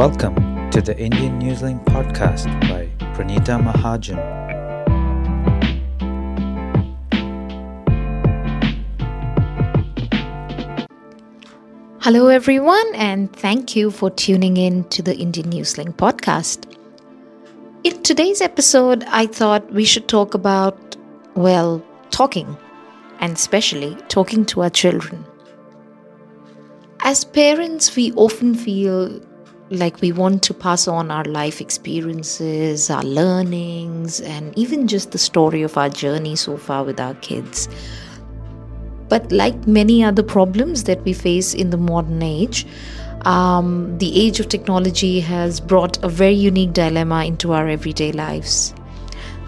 Welcome to the Indian Newslink podcast by Pranita Mahajan. Hello, everyone, and thank you for tuning in to the Indian Newslink podcast. In today's episode, I thought we should talk about, well, talking, and especially talking to our children. As parents, we often feel like we want to pass on our life experiences, our learnings, and even just the story of our journey so far with our kids. But like many other problems that we face in the modern age, um, the age of technology has brought a very unique dilemma into our everyday lives.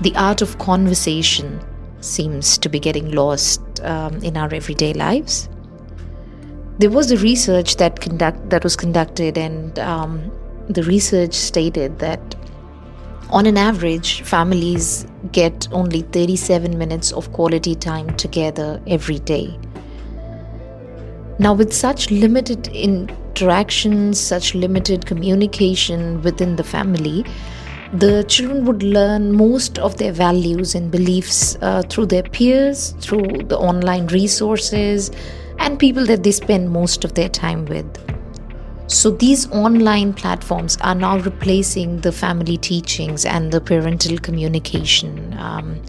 The art of conversation seems to be getting lost um, in our everyday lives there was a research that conduct that was conducted, and um, the research stated that on an average, families get only 37 minutes of quality time together every day. Now, with such limited interactions, such limited communication within the family, the children would learn most of their values and beliefs uh, through their peers, through the online resources, and people that they spend most of their time with. So, these online platforms are now replacing the family teachings and the parental communication. Um,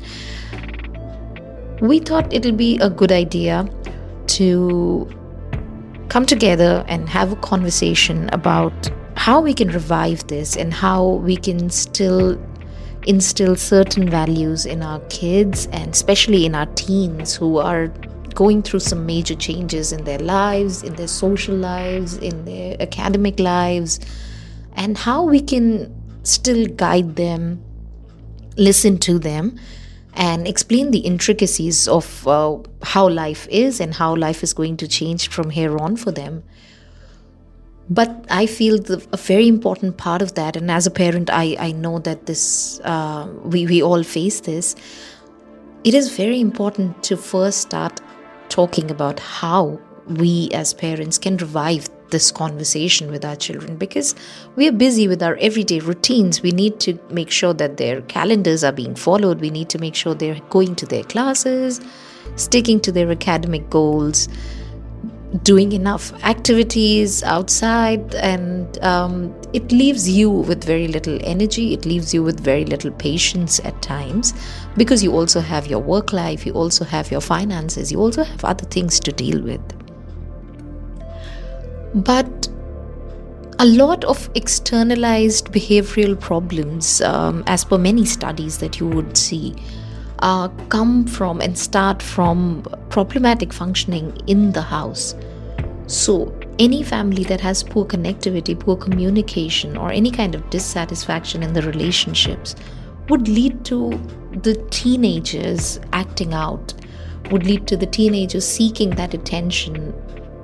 we thought it'll be a good idea to come together and have a conversation about how we can revive this and how we can still instill certain values in our kids and especially in our teens who are going through some major changes in their lives, in their social lives, in their academic lives, and how we can still guide them, listen to them, and explain the intricacies of uh, how life is and how life is going to change from here on for them. But I feel the, a very important part of that, and as a parent, I, I know that this uh, we, we all face this. It is very important to first start talking about how we as parents can revive this conversation with our children because we are busy with our everyday routines. We need to make sure that their calendars are being followed. We need to make sure they're going to their classes, sticking to their academic goals, doing enough activities outside, and um, it leaves you with very little energy. It leaves you with very little patience at times because you also have your work life, you also have your finances, you also have other things to deal with. But a lot of externalized behavioral problems, um, as per many studies that you would see, uh, come from and start from problematic functioning in the house. So, any family that has poor connectivity, poor communication, or any kind of dissatisfaction in the relationships would lead to the teenagers acting out, would lead to the teenagers seeking that attention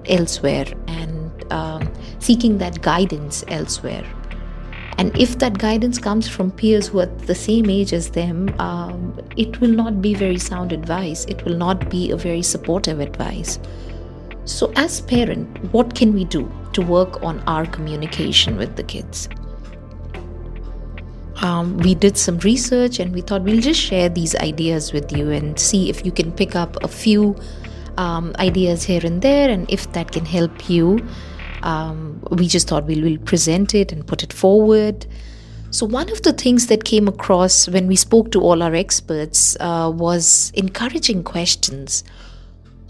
elsewhere and um, seeking that guidance elsewhere. And if that guidance comes from peers who are the same age as them, um, it will not be very sound advice. It will not be a very supportive advice. So, as parent, what can we do to work on our communication with the kids? um, we did some research and we thought we'll just share these ideas with you and see if you can pick up a few um, ideas here and there and if that can help you um, we just thought we will present it and put it forward so one of the things that came across when we spoke to all our experts uh, was encouraging questions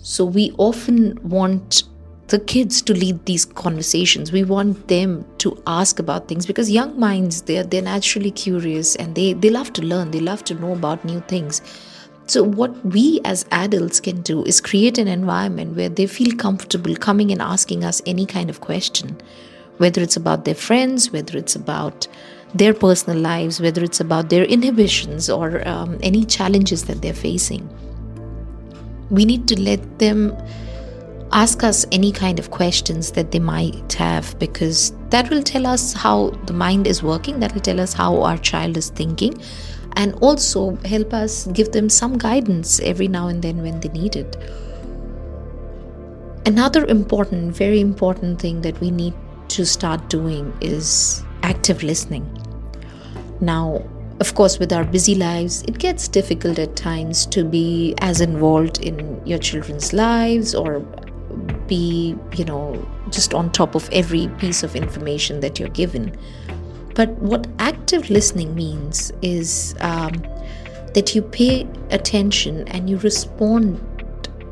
so we often want the kids to lead these conversations. We want them to ask about things because young minds they're they're naturally curious and they they love to learn. They love to know about new things. So what we as adults can do is create an environment where they feel comfortable coming and asking us any kind of question whether it's about their friends whether it's about their personal lives whether it's about their inhibitions or um, any challenges that they're facing we need to let them ask us any kind of questions that they might have because that will tell us how the mind is working, that will tell us how our child is thinking, and also help us give them some guidance every now and then when they need it. Another important, very important thing that we need to start doing is active listening. Now, of course, with our busy lives, it gets difficult at times to be as involved in your children's lives or be, you know, just on top of every piece of information that you're given. But what active listening means is um, that you pay attention and you respond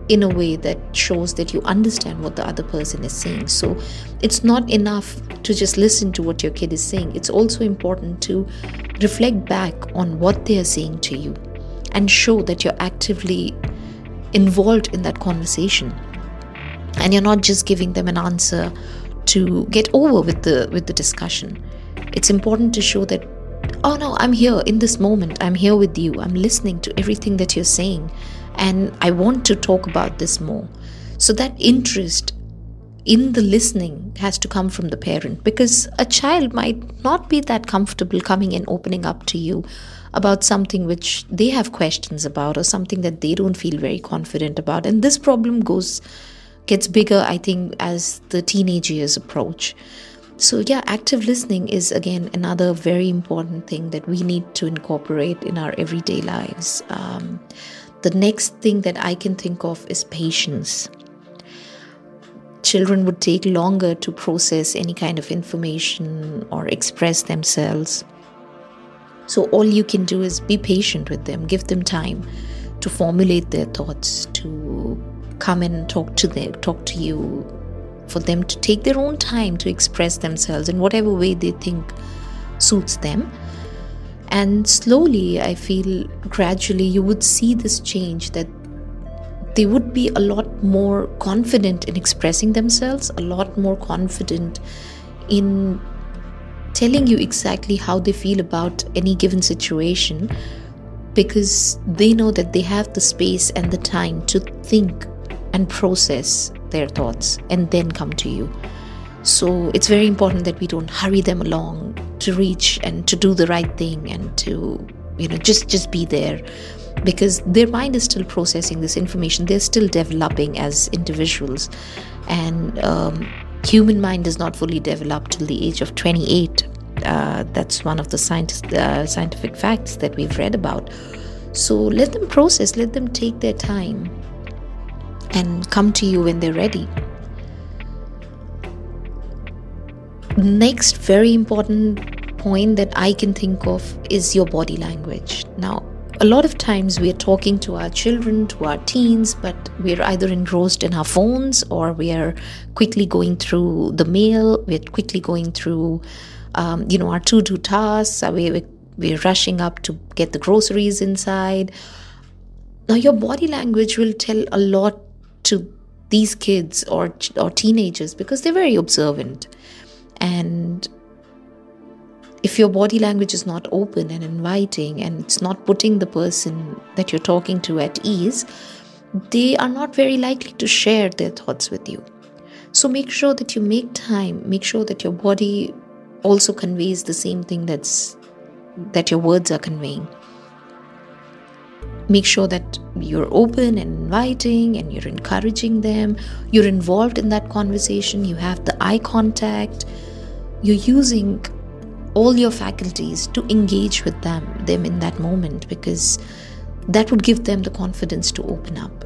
in a way that shows that you understand what the other person is saying. So it's not enough to just listen to what your kid is saying, it's also important to reflect back on what they are saying to you and show that you're actively involved in that conversation. And you're not just giving them an answer to get over with the with the discussion. It's important to show that oh no i'm here in this moment. I'm here with you. I'm listening to everything that you're saying. And i want to talk about this more. So that interest in the listening has to come from the parent because a child might not be that comfortable coming and opening up to you about something which they have questions about or something that they don't feel very confident about. And this problem goes gets bigger i think as the teenage years approach. So yeah active listening is again another very important thing that we need to incorporate in our everyday lives. Um, the next thing that i can think of is patience children would take longer to process any kind of information or express themselves. So, all you can do is be patient with them, give them time to formulate their thoughts, to come and talk to them, talk to you, for them to take their own time to express themselves in whatever way they think suits them. And slowly, I feel gradually you would see this change that they would be a lot more confident in expressing themselves, a lot more confident in telling you exactly how they feel about any given situation because they know that they have the space and the time to think and process their thoughts and then come to you. So it's very important that we don't hurry them along to reach and to do the right thing and to you know just just be there because their mind is still processing this information. They're still developing as individuals. And um, human mind is not fully developed till the age of 28 uh, that's one of the scientist, uh, scientific facts that we've read about. So let them process let them take their time and come to you when they're ready. Next very important point that i can think of is your body language. Now a lot of times we are talking to our children, to our teens, but we're either engrossed in our phones or we are quickly going through the mail, we're quickly going through, um, you know, our to do tasks, we, we're rushing up to get the groceries inside. Now, your body language will tell a lot to these kids or, or teenagers because they're very observant. And if your body language is not open and inviting and it's not putting the person that you're talking to at ease, they are not very likely to share their thoughts with you. So make sure that you make time, make sure that your body also conveys the same thing that's that your words are conveying. Make sure that you're open and inviting and you're encouraging them. You're involved in that conversation. You have the eye contact. You're using all your faculties to engage with them them in that moment because that would give them the confidence to open up.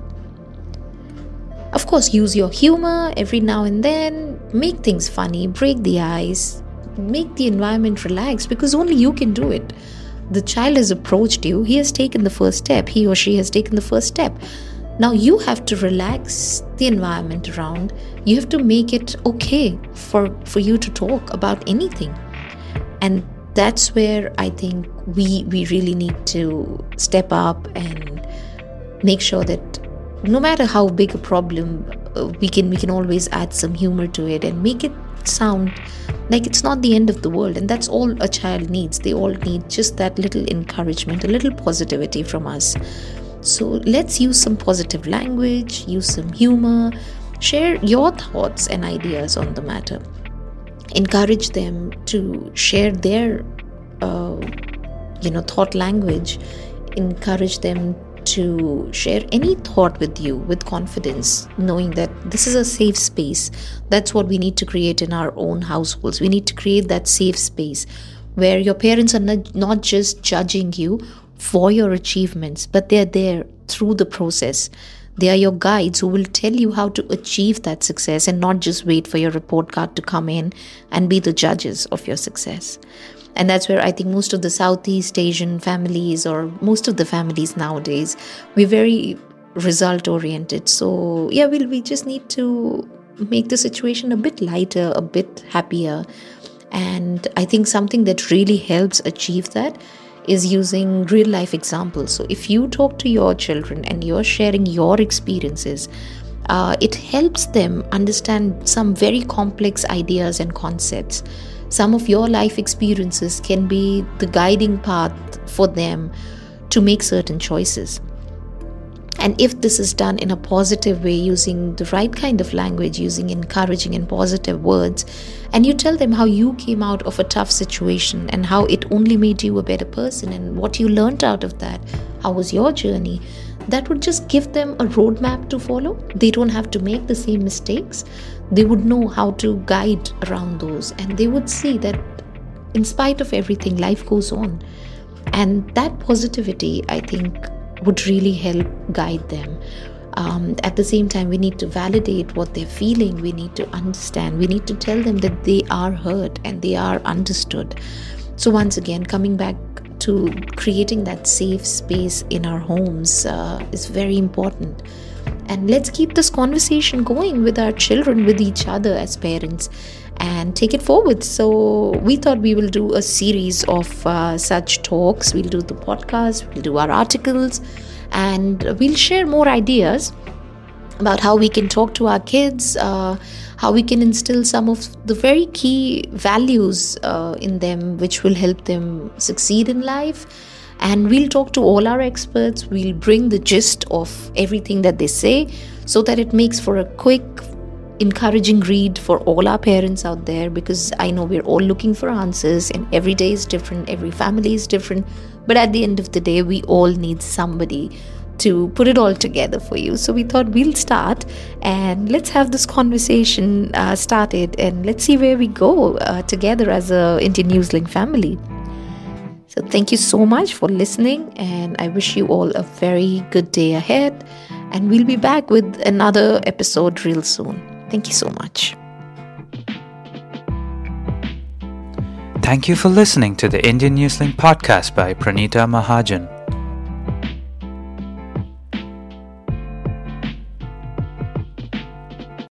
Of course use your humor every now and then. Make things funny break the ice make the environment relaxed because only you can do it. The child has approached you he has taken the first step he or she has taken the first step. Now you have to relax the environment around. You have to make it okay for for you to talk about anything and that's where i think we we really need to step up and make sure that no matter how big a problem uh, we can we can always add some humor to it and make it sound like it's not the end of the world. And that's all a child needs. They all need just that little encouragement a little positivity from us. So let's use some positive language use some humor share your thoughts and ideas on the matter encourage them to share their uh, you know thought language encourage them to share any thought with you with confidence knowing that This is a safe space. That's what we need to create in our own households. We need to create that safe space where your parents are not, not just judging you for your achievements, but they're there through the process. They are your guides who will tell you how to achieve that success and not just wait for your report card to come in and be the judges of your success. And that's where I think most of the Southeast Asian families, or most of the families nowadays, we're very result oriented. So, yeah, we'll, we just need to make the situation a bit lighter, a bit happier. And I think something that really helps achieve that is using real life examples. So, if you talk to your children and you're sharing your experiences, uh, it helps them understand some very complex ideas and concepts. Some of your life experiences can be the guiding path for them to make certain choices. And if this is done in a positive way, using the right kind of language, using encouraging and positive words, and you tell them how you came out of a tough situation and how it only made you a better person and what you learned out of that, how was your journey, that would just give them a roadmap to follow. They don't have to make the same mistakes. They would know how to guide around those, and they would see that in spite of everything, life goes on. And that positivity, I think, would really help guide them. Um, at the same time, we need to validate what they're feeling. We need to understand. We need to tell them that they are heard and they are understood. So, once again, coming back to creating that safe space in our homes uh, is very important. And let's keep this conversation going with our children, with each other as parents, and take it forward. So, we thought we will do a series of uh, such talks. We'll do the podcast, we'll do our articles, and we'll share more ideas about how we can talk to our kids, uh, how we can instill some of the very key values uh, in them, which will help them succeed in life. And we'll talk to all our experts. We'll bring the gist of everything that they say so that it makes for a quick, encouraging read for all our parents out there because I know we're all looking for answers and every day is different, every family is different. But at the end of the day, we all need somebody to put it all together for you. So we thought we'll start and let's have this conversation uh, started and let's see where we go uh, together as a Indian Newslink family. So thank you so much for listening and I wish you all a very good day ahead and we'll be back with another episode real soon. Thank you so much. Thank you for listening to the Indian Newslink podcast by Pranita Mahajan.